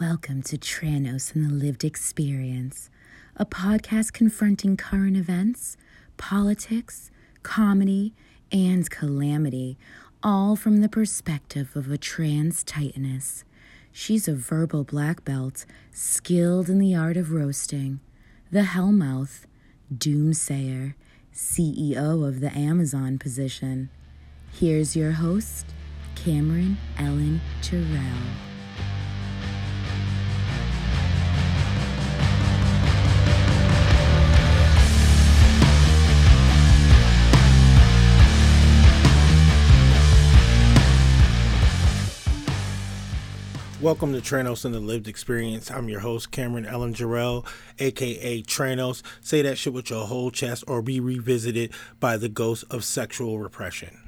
Welcome to Tranos and the Lived Experience, a podcast confronting current events, politics, comedy, and calamity, all from the perspective of a trans titaness. She's a verbal black belt, skilled in the art of roasting, the Hellmouth, doomsayer, CEO of the Amazon position. Here's your host, Cameron Ellen Jarrell. Welcome to Tranos and the Lived Experience. I'm your host, Cameron Ellen Jarrell, aka Tranos. Say that shit with your whole chest or be revisited by the ghost of sexual repression.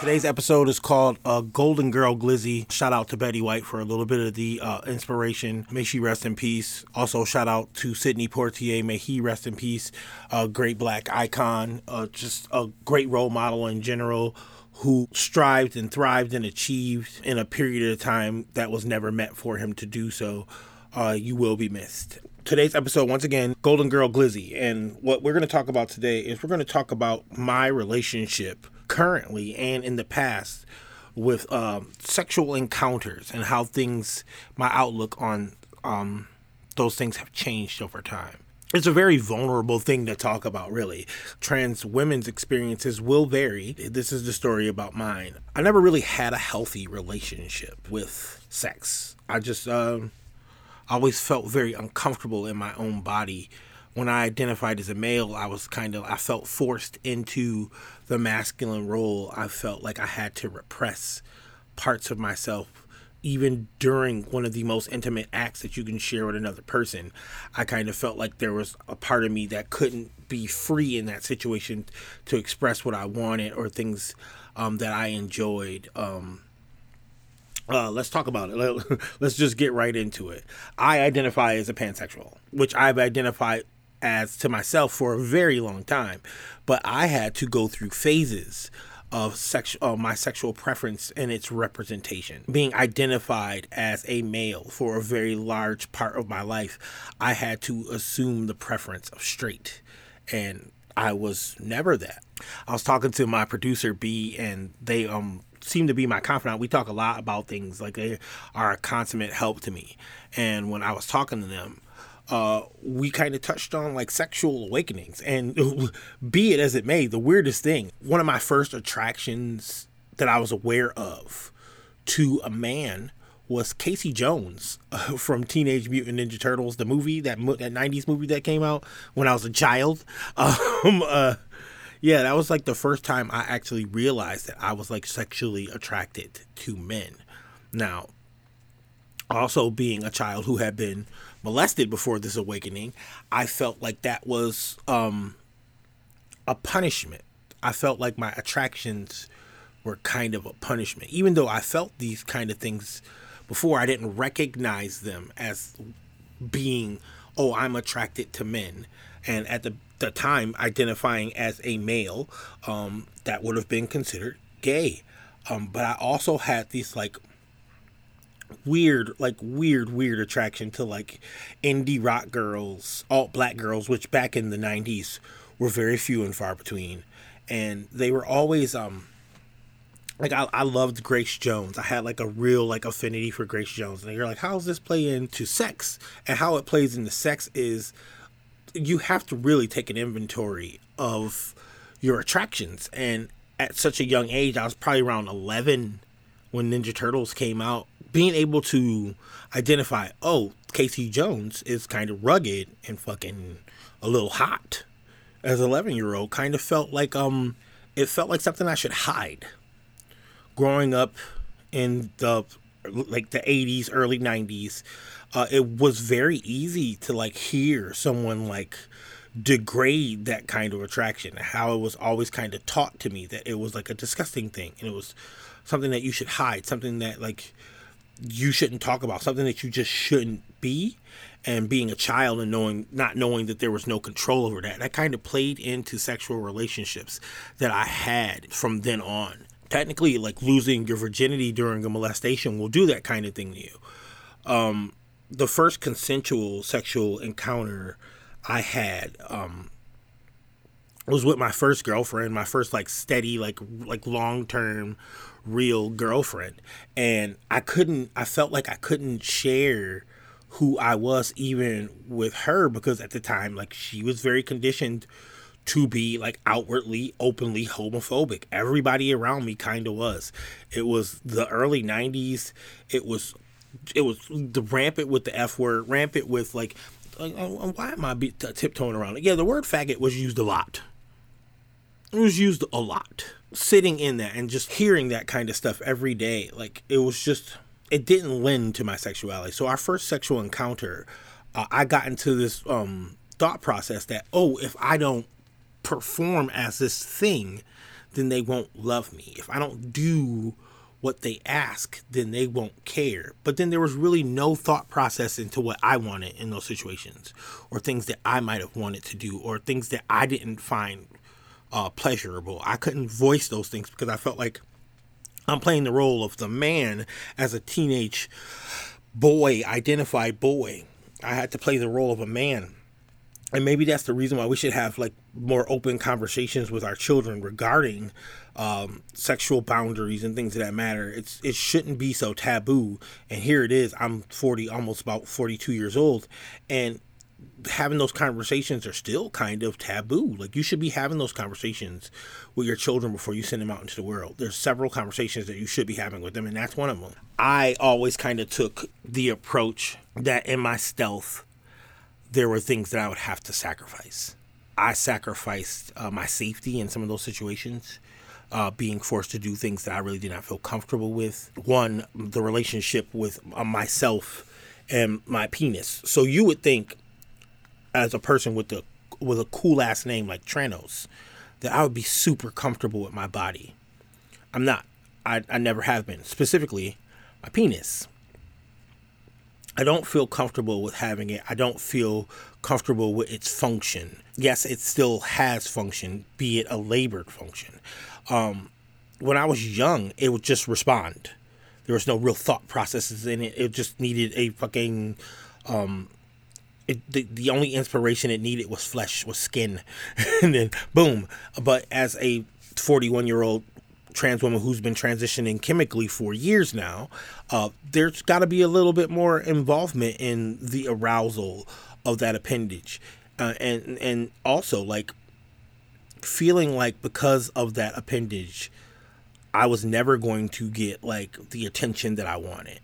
Today's episode is called uh, Golden Girl Glizzy. Shout out to Betty White for a little bit of the uh, inspiration. May she rest in peace. Also, shout out to Sidney Poitier. May he rest in peace. A great black icon, uh, just a great role model in general who strived and thrived and achieved in a period of time that was never meant for him to do so, uh, you will be missed. Today's episode, once again, Golden Girl Glizzy. And what we're going to talk about today is we're going to talk about my relationship currently and in the past with um, sexual encounters and how things, my outlook on um, those things have changed over time it's a very vulnerable thing to talk about, really. Trans women's experiences will vary. This is the story about mine. I never really had a healthy relationship with sex. I just um, always felt very uncomfortable in my own body. When I identified as a male, I was kind of, I felt forced into the masculine role. I felt like I had to repress parts of myself even during one of the most intimate acts that you can share with another person, I kind of felt like there was a part of me that couldn't be free in that situation to express what I wanted or things um, that I enjoyed. Um, uh, let's talk about it. Let's just get right into it. I identify as a pansexual, which I've identified as to myself for a very long time, but I had to go through phases of sexual uh, my sexual preference and its representation. Being identified as a male for a very large part of my life, I had to assume the preference of straight, and I was never that. I was talking to my producer B, and they um seem to be my confidant. We talk a lot about things like they are a consummate help to me, and when I was talking to them uh, we kind of touched on like sexual awakenings. And be it as it may, the weirdest thing, one of my first attractions that I was aware of to a man was Casey Jones uh, from Teenage Mutant Ninja Turtles, the movie that that '90s movie that came out when I was a child. Um, uh, yeah, that was like the first time I actually realized that I was like sexually attracted to men. Now, also being a child who had been molested before this awakening, I felt like that was um, a punishment. I felt like my attractions were kind of a punishment. Even though I felt these kind of things before, I didn't recognize them as being, oh, I'm attracted to men. And at the, the time, identifying as a male, um, that would have been considered gay. Um, but I also had these like weird, like weird, weird attraction to like indie rock girls, alt black girls, which back in the '90s were very few and far between, and they were always um like I, I loved Grace Jones. I had like a real like affinity for Grace Jones. And you're like, how does this play into sex? And how it plays into sex is you have to really take an inventory of your attractions. And at such a young age, I was probably around 11 when Ninja Turtles came out being able to identify, oh, Casey Jones is kind of rugged and fucking a little hot as an 11 year old kind of felt like um it felt like something I should hide. Growing up in the like the 80s, early 90s, uh, it was very easy to like hear someone like degrade that kind of attraction. How it was always kind of taught to me that it was like a disgusting thing and it was something that you should hide, something that like you shouldn't talk about something that you just shouldn't be and being a child and knowing not knowing that there was no control over that that kind of played into sexual relationships that i had from then on technically like losing your virginity during a molestation will do that kind of thing to you. Um, the first consensual sexual encounter I had um, was with my first girlfriend, my first like steady, like like long term, real girlfriend, and I couldn't. I felt like I couldn't share who I was even with her because at the time, like she was very conditioned to be like outwardly openly homophobic. Everybody around me kind of was. It was the early 90s it was it was the rampant with the f word rampant with like why am i be, tiptoeing around it? Yeah the word faggot was used a lot it was used a lot sitting in that and just hearing that kind of stuff every day like it was just it didn't lend to my sexuality so our first sexual encounter uh, i got into this um thought process that oh if i don't perform as this thing, then they won't love me. If I don't do what they ask, then they won't care. But then there was really no thought process into what I wanted in those situations, or things that I might have wanted to do, or things that I didn't find uh, pleasurable. I couldn't voice those things because I felt like I'm playing the role of the man as a teenage boy, identified boy. I had to play the role of a man and maybe that's the reason why we should have like more open conversations with our children regarding um, sexual boundaries and things of that matter. It's it shouldn't be so taboo. And here it is. I'm 40, almost about 42 years old, and having those conversations are still kind of taboo. Like you should be having those conversations with your children before you send them out into the world. There's several conversations that you should be having with them, and that's one of them. I always kind of took the approach that in my stealth there were things that I would have to sacrifice. I sacrificed uh, my safety in some of those situations, uh, being forced to do things that I really did not feel comfortable with. One, the relationship with uh, myself and my penis. So you would think, as a person with a with a cool ass name like Tranos, that I would be super comfortable with my body. I'm not. I, I never have been. Specifically, my penis. I don't feel comfortable with having it. I don't feel comfortable with its function. Yes, it still has function, be it a labored function. Um, when I was young, it would just respond. There was no real thought processes in it. It just needed a fucking. Um, it, the, the only inspiration it needed was flesh, was skin, and then boom. But as a 41 year old trans woman who's been transitioning chemically for years now, uh, there's got to be a little bit more involvement in the arousal of that appendage, uh, and and also like feeling like because of that appendage, I was never going to get like the attention that I wanted.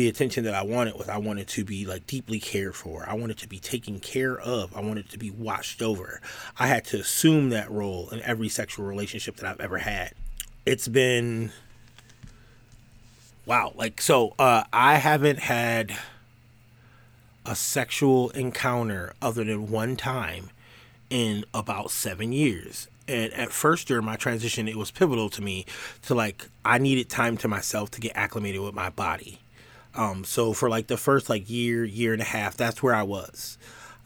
The attention that I wanted was I wanted to be like deeply cared for. I wanted to be taken care of. I wanted to be watched over. I had to assume that role in every sexual relationship that I've ever had it's been wow like so uh i haven't had a sexual encounter other than one time in about seven years and at first during my transition it was pivotal to me to like i needed time to myself to get acclimated with my body um so for like the first like year year and a half that's where i was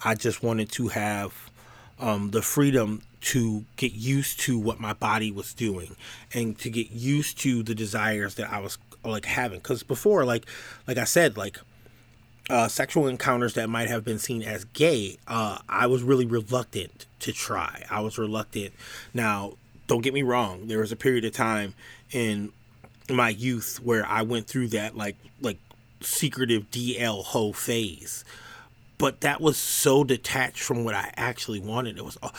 i just wanted to have um the freedom to get used to what my body was doing and to get used to the desires that I was like having cuz before like like I said like uh, sexual encounters that might have been seen as gay, uh, I was really reluctant to try. I was reluctant. Now, don't get me wrong. There was a period of time in my youth where I went through that like like secretive DL ho phase, but that was so detached from what I actually wanted. It was uh,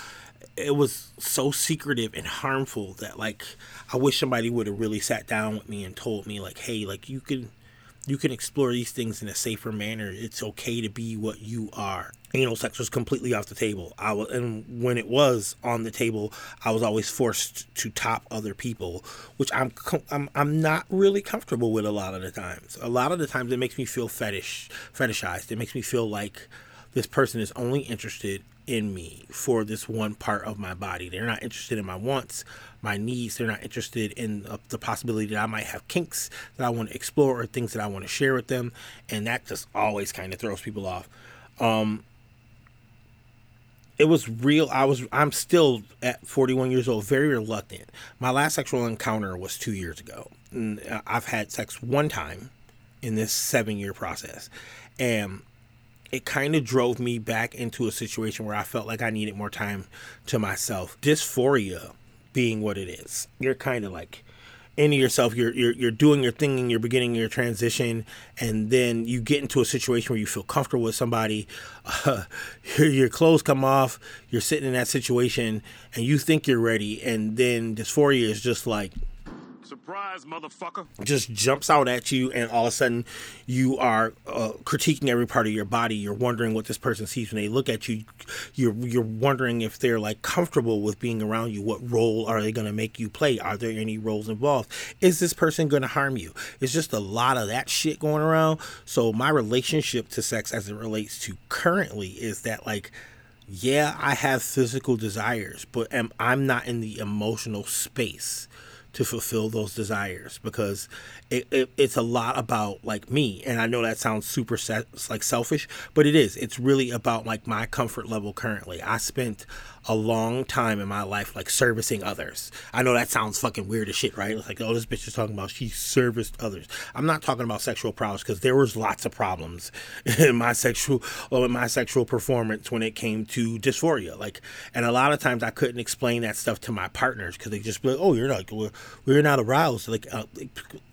it was so secretive and harmful that like I wish somebody would have really sat down with me and told me like, hey, like you can you can explore these things in a safer manner. It's okay to be what you are. Anal sex was completely off the table. I was, and when it was on the table, I was always forced to top other people, which I'm I'm I'm not really comfortable with a lot of the times. A lot of the times, it makes me feel fetish fetishized. It makes me feel like this person is only interested in me for this one part of my body. They're not interested in my wants, my needs. They're not interested in the possibility that I might have kinks that I want to explore or things that I want to share with them. And that just always kind of throws people off. Um, it was real. I was I'm still at 41 years old, very reluctant. My last sexual encounter was 2 years ago. And uh, I've had sex one time in this 7-year process. And it kind of drove me back into a situation where I felt like I needed more time to myself. Dysphoria being what it is. You're kind of like into yourself. You're, you're you're doing your thing and you're beginning your transition, and then you get into a situation where you feel comfortable with somebody. Uh, your, your clothes come off. You're sitting in that situation, and you think you're ready, and then dysphoria is just like Surprise, motherfucker. Just jumps out at you, and all of a sudden, you are uh, critiquing every part of your body. You're wondering what this person sees when they look at you. You're you're wondering if they're like comfortable with being around you. What role are they going to make you play? Are there any roles involved? Is this person going to harm you? It's just a lot of that shit going around. So my relationship to sex, as it relates to currently, is that like yeah, I have physical desires, but am I'm not in the emotional space to fulfill those desires because it, it, it's a lot about like me. And i know that sounds super set, like selfish but it is. It's really about like my comfort level currently. I spent a long time in my life like servicing others. I know that sounds fucking weird as shit right? It's like oh this bitch is talking about she serviced others. I'm not talking about sexual prowess because there was lots of problems in my sexual or in my sexual performance when it came to dysphoria. Like and a lot of times i couldn't explain that stuff to my partners because they just be like oh you're like we're not aroused. Like uh,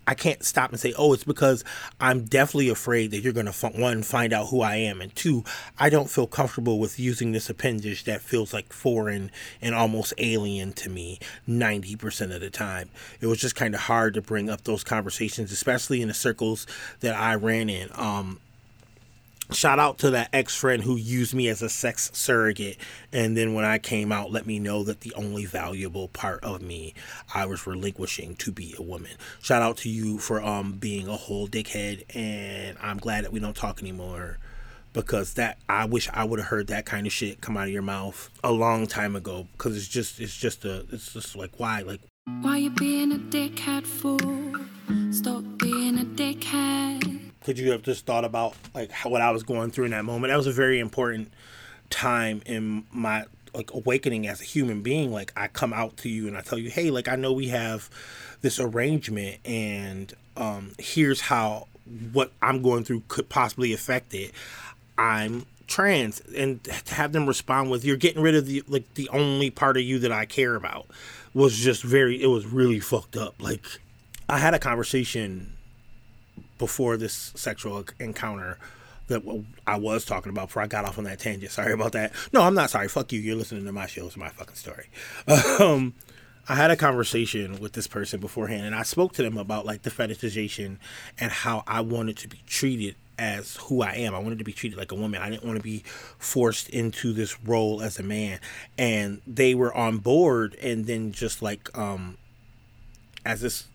I can't stop and say, oh, it's because I'm definitely afraid that you're going to, one, find out who I am, and two, I don't feel comfortable with using this appendage that feels like foreign and almost alien to me 90% of the time. It was just kind of hard to bring up those conversations, especially in the circles that I ran in. Um, shout out to that ex friend who used me as a sex surrogate. And then when i came out let me know that the only valuable part of me i was relinquishing to be a woman. Shout out to you for um being a whole dickhead. And i'm glad that we don't talk anymore because that i wish i would have heard that kind of shit come out of your mouth a long time ago. Because it's just it's just a it's just like why? Like why you being a dickhead fool? Stop being a dickhead could you have just thought about like how, what I was going through in that moment? That was a very important time in my like awakening as a human being. Like I come out to you and I tell you, hey, like I know we have this arrangement, and um, here's how what I'm going through could possibly affect it. I'm trans, and to have them respond with, "You're getting rid of the like the only part of you that I care about," was just very. It was really fucked up. Like I had a conversation before this sexual encounter that I was talking about before I got off on that tangent. Sorry about that. No, I'm not sorry. Fuck you. You're listening to my show. It's my fucking story. Um, I had a conversation with this person beforehand, and I spoke to them about like the fetishization and how I wanted to be treated as who I am. I wanted to be treated like a woman. I didn't want to be forced into this role as a man. And they were on board, and then just like um, as this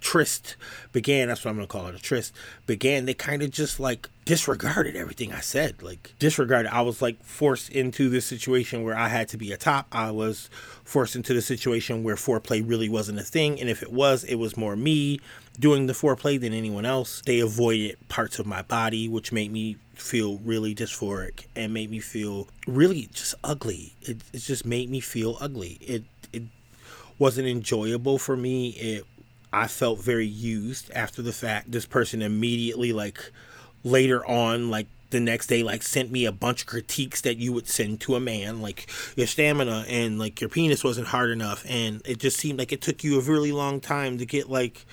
tryst began that's what i'm gonna call it a tryst began they kind of just like disregarded everything i said like disregarded. I was like forced into this situation where i had to be a top. I was forced into the situation where foreplay really wasn't a thing and if it was it was more me doing the foreplay than anyone else. They avoided parts of my body which made me feel really dysphoric and made me feel really just ugly. It, it just made me feel ugly. It it wasn't enjoyable for me. It I felt very used after the fact. This person immediately, like later on, like the next day, like sent me a bunch of critiques that you would send to a man, like your stamina and like your penis wasn't hard enough, and it just seemed like it took you a really long time to get like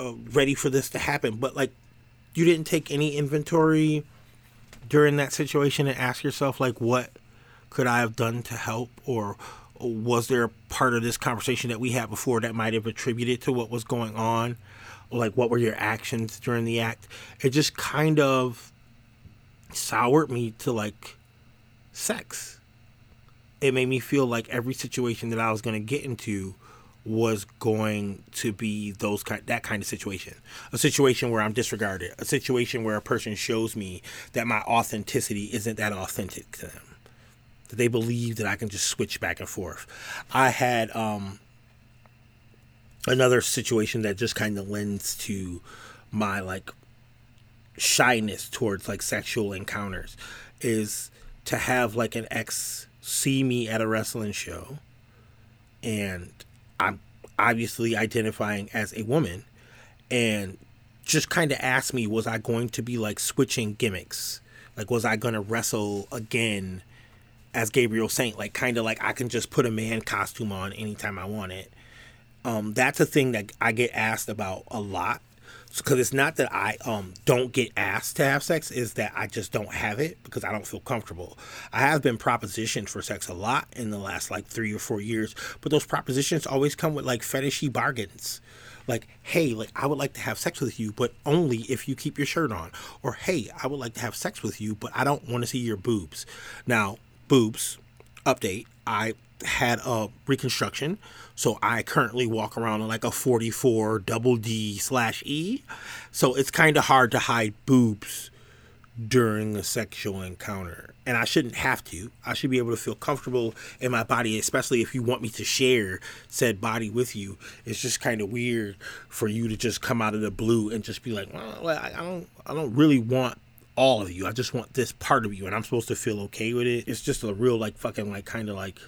uh, ready for this to happen. But like, you didn't take any inventory during that situation and ask yourself like, what could I have done to help or was there a part of this conversation that we had before that might have attributed to what was going on? Like, what were your actions during the act? It just kind of soured me to like sex. It made me feel like every situation that I was going to get into was going to be those kind that kind of situation a situation where i'm disregarded a situation where a person shows me that my authenticity isn't that authentic to them that they believe that I can just switch back and forth. I had um, another situation that just kind of lends to my like shyness towards like sexual encounters is to have like an ex see me at a wrestling show and I'm obviously identifying as a woman and just kind of ask me was I going to be like switching gimmicks? Like was I going to wrestle again as Gabriel Saint like kind of like I can just put a man costume on anytime I want it. Um that's a thing that I get asked about a lot because it's not that I um don't get asked to have sex is that I just don't have it because I don't feel comfortable. I have been propositioned for sex a lot in the last like 3 or 4 years, but those propositions always come with like fetishy bargains. Like, hey, like I would like to have sex with you, but only if you keep your shirt on. Or hey, I would like to have sex with you, but I don't want to see your boobs. Now, boobs update. I had a reconstruction, so I currently walk around like a 44 double D slash E. So it's kind of hard to hide boobs during a sexual encounter. And I shouldn't have to. I should be able to feel comfortable in my body, especially if you want me to share said body with you. It's just kind of weird for you to just come out of the blue and just be like, well, I don't, I don't really want all of you. I just want this part of you, and I'm supposed to feel okay with it. It's just a real like fucking like kind of like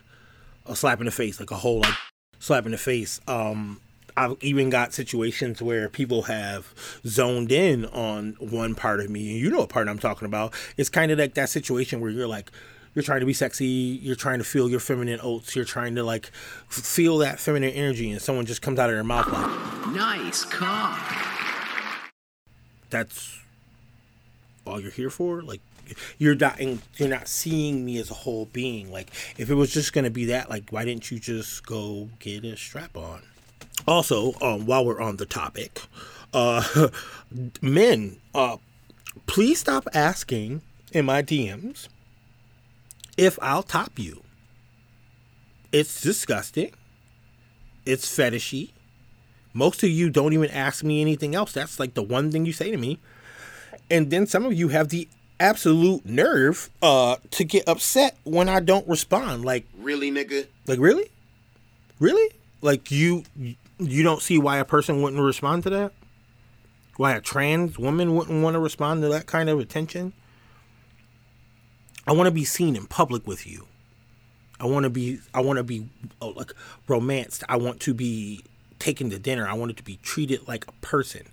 a slap in the face, like a whole like slap in the face. Um, I've even got situations where people have zoned in on one part of me, and you know what part I'm talking about. It's kind of like that situation where you're like, you're trying to be sexy, you're trying to feel your feminine oats, you're trying to like feel that feminine energy, and someone just comes out of their mouth like, Nice cock. that's all you're here for? Like you're not you're not seeing me as a whole being. Like if it was just gonna be that like why didn't you just go get a strap on? Also um while we're on the topic uh men uh please stop asking in my dms if i'll top you. It's disgusting. It's fetishy. Most of you don't even ask me anything else. That's like the one thing you say to me and then some of you have the absolute nerve uh to get upset when I don't respond. Like Really, nigga? like really? Really? Like you you don't see why a person wouldn't respond to that? Why a trans woman wouldn't want to respond to that kind of attention? I want to be seen in public with you. I want to be I want to be uh, like romanced. I want to be taken to dinner. I want it to be treated like a person.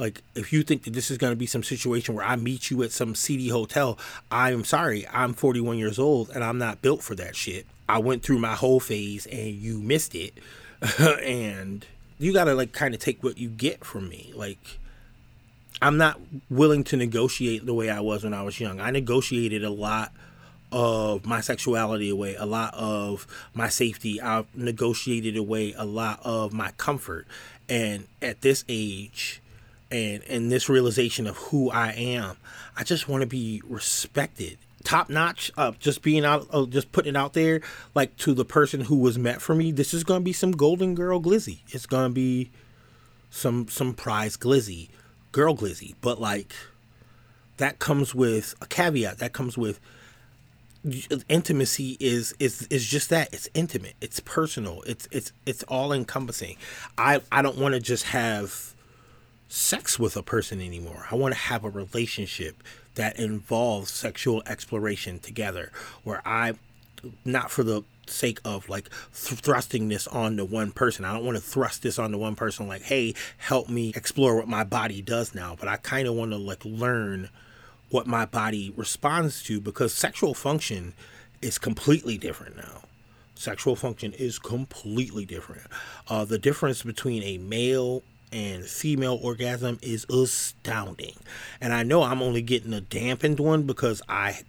Like if you think that this is going to be some situation where I meet you at some seedy hotel, I'm sorry. I'm 41 years old and I'm not built for that shit. I went through my whole phase and you missed it. and you got to like kind of take what you get from me. Like I'm not willing to negotiate the way I was when I was young. I negotiated a lot of my sexuality away, a lot of my safety. I've negotiated away a lot of my comfort. And at this age, and and this realization of who I am, I just want to be respected, top notch. Uh, just being out, uh, just putting it out there, like to the person who was met for me. This is gonna be some golden girl glizzy. It's gonna be some some prize glizzy, girl glizzy. But like that comes with a caveat. That comes with intimacy is is is just that it's intimate it's personal it's it's it's all encompassing i i don't want to just have sex with a person anymore i want to have a relationship that involves sexual exploration together where i not for the sake of like th- thrusting this onto one person i don't want to thrust this onto one person like hey help me explore what my body does now but i kind of want to like learn what my body responds to because sexual function is completely different now. Sexual function is completely different. Uh, the difference between a male and female orgasm is astounding. And I know I'm only getting a dampened one because I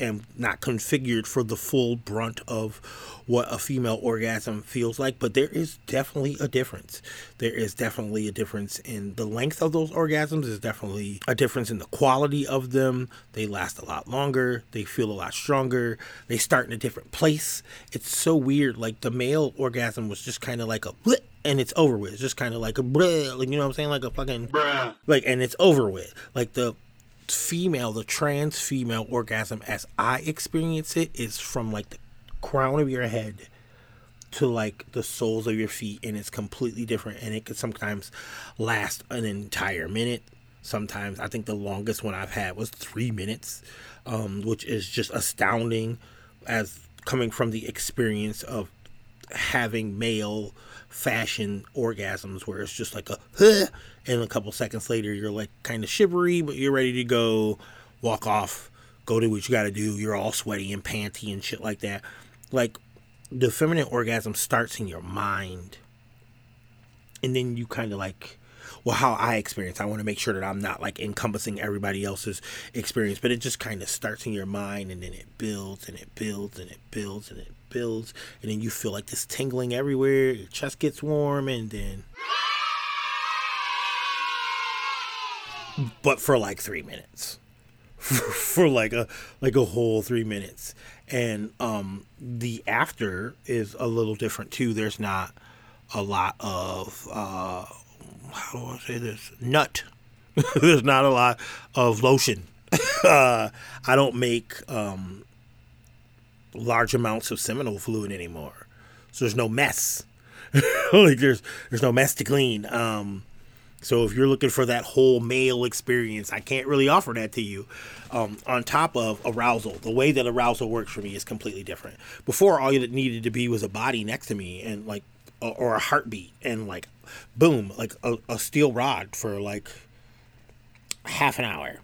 am not configured for the full brunt of what a female orgasm feels like, but there is definitely a difference. There is definitely a difference in the length of those orgasms, there's definitely a difference in the quality of them. They last a lot longer, they feel a lot stronger, they start in a different place. It's so weird. Like the male orgasm was just kind of like a bleh, and it's over with. It's just kind of like a bruh, like you know what I'm saying? Like a fucking Bruh. like and it's over with. Like the female, the trans female orgasm as I experience it is from like the crown of your head to like the soles of your feet and it's completely different and it could sometimes last an entire minute sometimes. I think the longest one I've had was three minutes, um, which is just astounding as coming from the experience of having male fashion orgasms where it's just like a huh, and a couple seconds later you're like kind of shivery but you're ready to go walk off go do what you got to do you're all sweaty and panty and shit like that. Like the feminine orgasm starts in your mind. And then you kind of like well how i experience i want to make sure that i'm not like encompassing everybody else's experience but it just kind of starts in your mind and then it builds and it builds and it builds and it builds and then you feel like this tingling everywhere your chest gets warm and then but for like three minutes. For like a like a whole three minutes. And um the after is a little different too. There's not a lot of uh how do i say this? Nut. There's not a lot of lotion. Uh i don't make um large amounts of seminal fluid anymore. So there's no mess. like there's there's no mess to clean. Um, so if you're looking for that whole male experience, I can't really offer that to you. Um, on top of arousal, the way that arousal works for me is completely different. Before, all it needed to be was a body next to me and like, or a heartbeat, and like, boom, like a, a steel rod for like half an hour.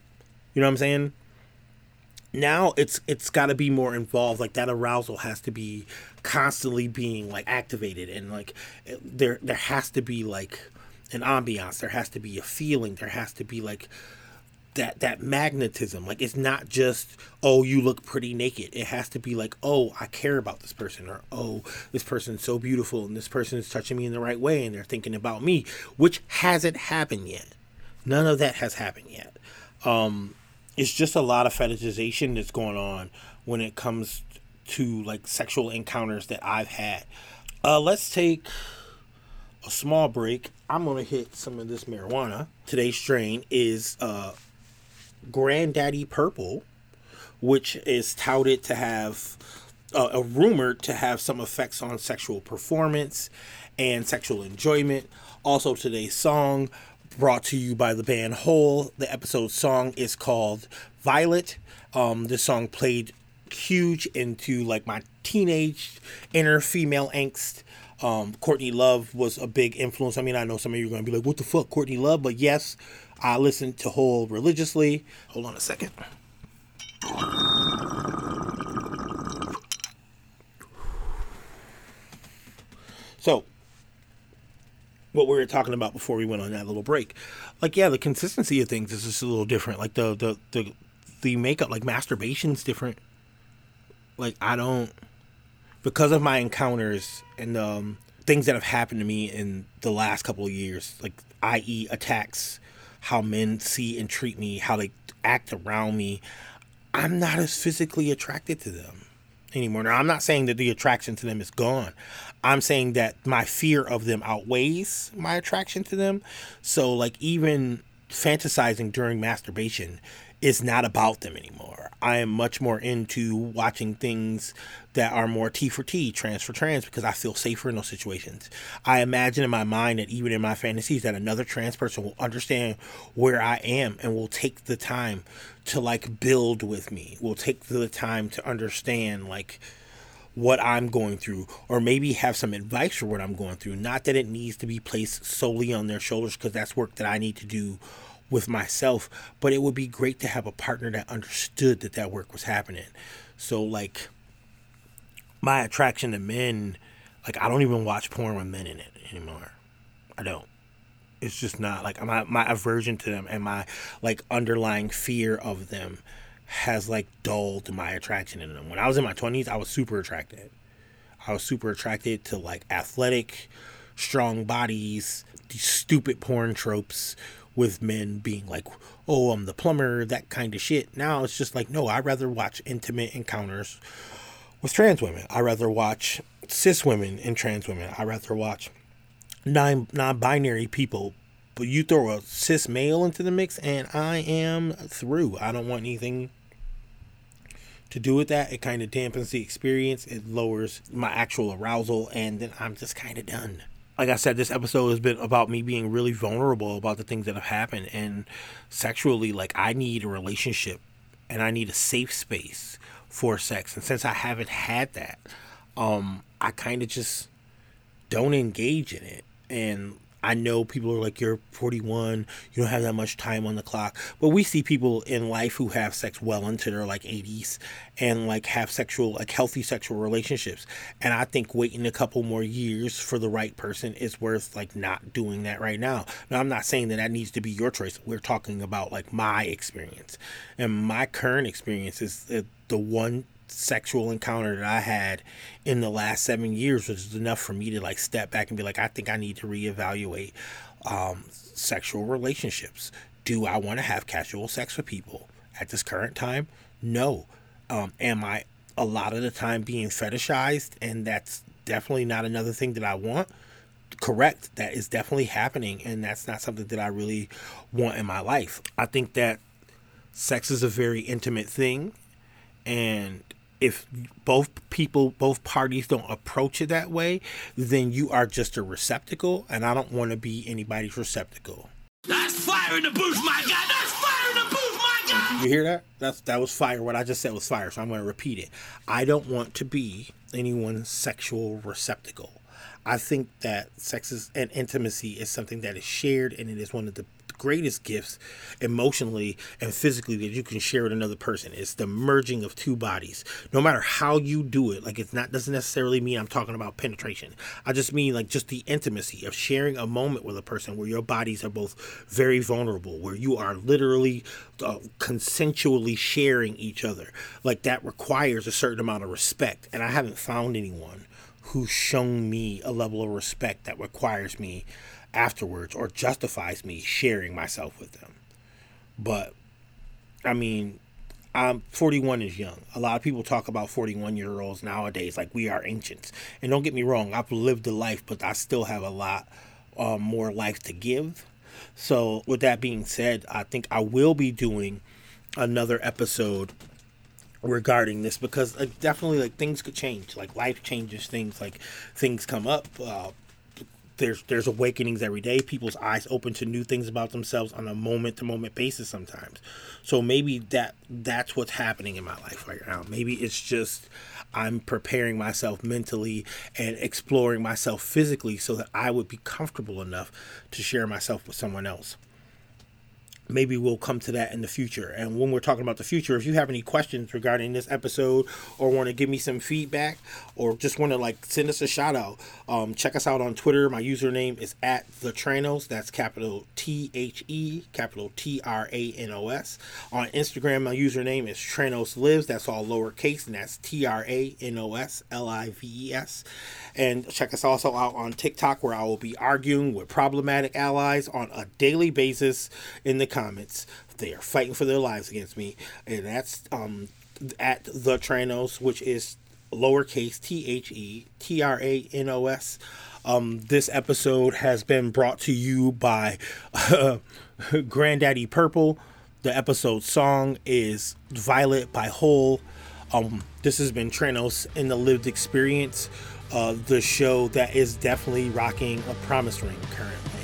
You know what I'm saying? Now it's it's got to be more involved like that arousal has to be constantly being like activated and like there there has to be like an ambiance there has to be a feeling there has to be like that that magnetism. Like it's not just oh you look pretty naked. It has to be like oh i care about this person or oh this person's so beautiful and this person is touching me in the right way and they're thinking about me which hasn't happened yet. None of that has happened yet. Um it's just a lot of fetishization that's going on when it comes to like sexual encounters that I've had. Uh, let's take a small break. I'm gonna hit some of this marijuana. Today's strain is uh, Granddaddy Purple, which is touted to have uh, a rumored to have some effects on sexual performance and sexual enjoyment. Also, today's song brought to you by the band Hole. The episode song is called Violet. Um, this song played huge into like my teenage inner female angst. Um, Courtney Love was a big influence. I mean, I know some of you are going to be like, what the fuck, Courtney Love? But yes, I listened to Hole religiously. Hold on a second. So, what we were talking about before we went on that little break. Like, yeah, the consistency of things is just a little different. Like the the the the makeup, like masturbation's different. Like I don't because of my encounters and um, things that have happened to me in the last couple of years, like i.e. attacks, how men see and treat me, how they act around me. I'm not as physically attracted to them anymore. Now, I'm not saying that the attraction to them is gone. I'm saying that my fear of them outweighs my attraction to them. So, like, even fantasizing during masturbation is not about them anymore. I am much more into watching things that are more T for T, trans for trans, because I feel safer in those situations. I imagine in my mind that even in my fantasies that another trans person will understand where I am and will take the time to like build with me. Will take the time to understand like what I'm going through, or maybe have some advice for what I'm going through. Not that it needs to be placed solely on their shoulders, because that's work that I need to do with myself, but it would be great to have a partner that understood that that work was happening. So, like, my attraction to men, like, I don't even watch porn with men in it anymore. I don't. It's just not like my my aversion to them and my like underlying fear of them has like dulled my attraction in them. When I was in my 20s, I was super attracted. I was super attracted to like athletic, strong bodies, these stupid porn tropes with men being like, oh, I'm the plumber, that kind of shit. Now it's just like, no, I'd rather watch intimate encounters with trans women. I'd rather watch cis women and trans women. I'd rather watch non non binary people but you throw a cis male into the mix, and I am through. I don't want anything to do with that. It kind of dampens the experience. It lowers my actual arousal, and then I'm just kind of done. like I said, this episode has been about me being really vulnerable about the things that have happened. And sexually, like, I need a relationship and I need a safe space for sex. And since I haven't had that, um, I kind of just don't engage in it. And I know people are like, you're 41, you don't have that much time on the clock. But we see people in life who have sex well into their like 80s and like have sexual, like healthy sexual relationships. And I think waiting a couple more years for the right person is worth like not doing that right now. Now, I'm not saying that that needs to be your choice. We're talking about like my experience. And my current experience is the, the one sexual encounter that I had in the last seven years was enough for me to like step back and be like, I think I need to reevaluate um, sexual relationships. Do I want to have casual sex with people at this current time? No. Um, am I a lot of the time being fetishized? And that's definitely not another thing that I want. Correct. That is definitely happening. And that's not something that I really want in my life. I think that sex is a very intimate thing. And if both people, both parties don't approach it that way, then you are just a receptacle, and I don't want to be anybody's receptacle. That's fire in the booth, my guy. That's fire in the booth, my guy. You hear that? That's that was fire. What I just said was fire, so I'm going to repeat it. I don't want to be anyone's sexual receptacle. I think that sex is, and intimacy is something that is shared, and it is one of the greatest gifts emotionally and physically that you can share with another person. It's the merging of two bodies. No matter how you do it, like it's not doesn't necessarily mean I'm talking about penetration. I just mean like just the intimacy of sharing a moment with a person where your bodies are both very vulnerable, where you are literally uh, consensually sharing each other. Like that requires a certain amount of respect, and I haven't found anyone who's shown me a level of respect that requires me afterwards or justifies me sharing myself with them. But I mean, I'm 41 is young. A lot of people talk about 41 year olds nowadays like we are ancients. And don't get me wrong, I've lived a life, but I still have a lot uh, more life to give. So, with that being said, I think I will be doing another episode regarding this because uh, definitely like things could change like life changes things like things come up uh, there's there's awakenings every day. People's eyes open to new things about themselves on a moment to moment basis sometimes. So maybe that that's what's happening in my life right now. Maybe it's just i'm preparing myself mentally and exploring myself physically so that i would be comfortable enough to share myself with someone else maybe we'll come to that in the future. And when we're talking about the future, if you have any questions regarding this episode or want to give me some feedback or just want to like send us a shout out, um, check us out on Twitter. My username is at the Tranos. That's capital T H E, capital T R A N O S. On Instagram, my username is Tranos Lives. That's all lowercase, and that's T R A N O S L I V E S. And check us also out on TikTok, where I will be arguing with problematic allies on a daily basis in the comments. They are fighting for their lives against me, and that's um, at the Tranos, which is lowercase t h e t r a n o s. Um, this episode has been brought to you by uh, Granddaddy Purple. The episode song is Violet by Hole. Um, this has been Tranos in the lived experience uh, the show that is definitely rocking a promise ring currently.